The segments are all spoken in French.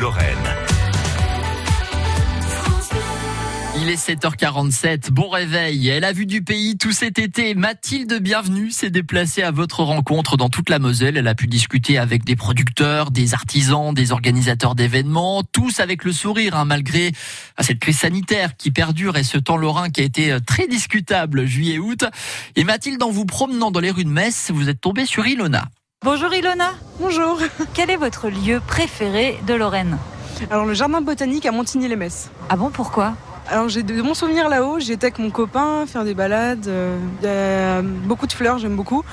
Lorraine. Il est 7h47, bon réveil. Elle a vu du pays tout cet été. Mathilde Bienvenue s'est déplacée à votre rencontre dans toute la Moselle. Elle a pu discuter avec des producteurs, des artisans, des organisateurs d'événements, tous avec le sourire, hein, malgré cette crise sanitaire qui perdure et ce temps lorrain qui a été euh, très discutable juillet-août. Et Mathilde, en vous promenant dans les rues de Metz, vous êtes tombée sur Ilona. Bonjour Ilona. Bonjour. Quel est votre lieu préféré de Lorraine Alors le jardin botanique à Montigny-les-Messes. Ah bon, pourquoi Alors j'ai de bons souvenirs là-haut. J'étais avec mon copain faire des balades. euh, Il y a beaucoup de fleurs, j'aime beaucoup.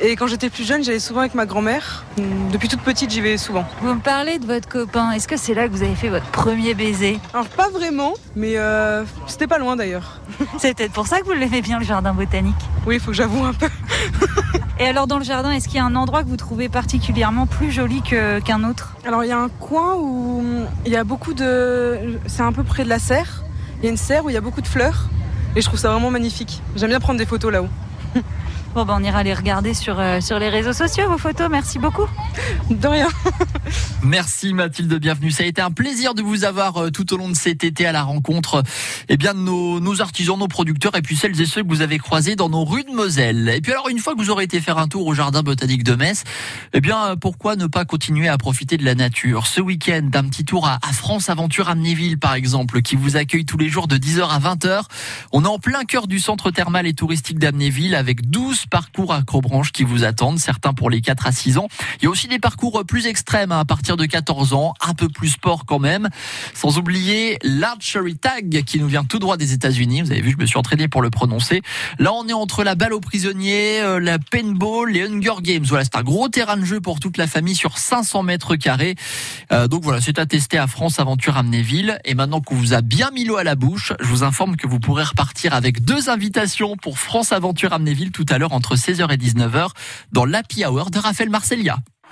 Et quand j'étais plus jeune, j'allais souvent avec ma grand-mère. Hum, Depuis toute petite, j'y vais souvent. Vous me parlez de votre copain. Est-ce que c'est là que vous avez fait votre premier baiser Alors pas vraiment, mais euh, c'était pas loin d'ailleurs. C'est peut-être pour ça que vous l'aimez bien le jardin botanique. Oui, il faut que j'avoue un peu. Et alors dans le jardin, est-ce qu'il y a un endroit que vous trouvez particulièrement plus joli qu'un autre? Alors il y a un coin où il y a beaucoup de... C'est un peu près de la serre. Il y a une serre où il y a beaucoup de fleurs. Et je trouve ça vraiment magnifique. J'aime bien prendre des photos là-haut. Bon ben on ira les regarder sur, euh, sur les réseaux sociaux, vos photos. Merci beaucoup. De rien. Merci Mathilde, bienvenue. Ça a été un plaisir de vous avoir euh, tout au long de cet été à la rencontre eh bien, de nos, nos artisans, nos producteurs et puis celles et ceux que vous avez croisés dans nos rues de Moselle. Et puis alors, une fois que vous aurez été faire un tour au Jardin botanique de Metz, eh bien, euh, pourquoi ne pas continuer à profiter de la nature? Ce week-end, un petit tour à, France Aventure Amnéville, par exemple, qui vous accueille tous les jours de 10h à 20h. On est en plein cœur du centre thermal et touristique d'Amnéville avec 12 parcours acrobranches qui vous attendent, certains pour les 4 à 6 ans. Il y a aussi des parcours plus extrêmes hein, à partir de 14 ans, un peu plus sport quand même. Sans oublier l'archery tag qui nous vient tout droit des États-Unis. Vous avez vu, je me suis entraîné pour le prononcer. Là, on est entre la balle aux prisonniers, euh, la paintball, les Hunger Games. Voilà, c'est un gros terrain de jeu pour toute la famille sur 500 mètres carrés. Euh, donc voilà, c'est à tester à France Aventure Amnéville. Et maintenant qu'on vous a bien mis l'eau à la bouche, je vous informe que vous pourrez repartir avec deux invitations pour France Aventure Amnéville tout à l'heure entre 16h et 19h dans l'Happy Hour de Raphaël Marcelia.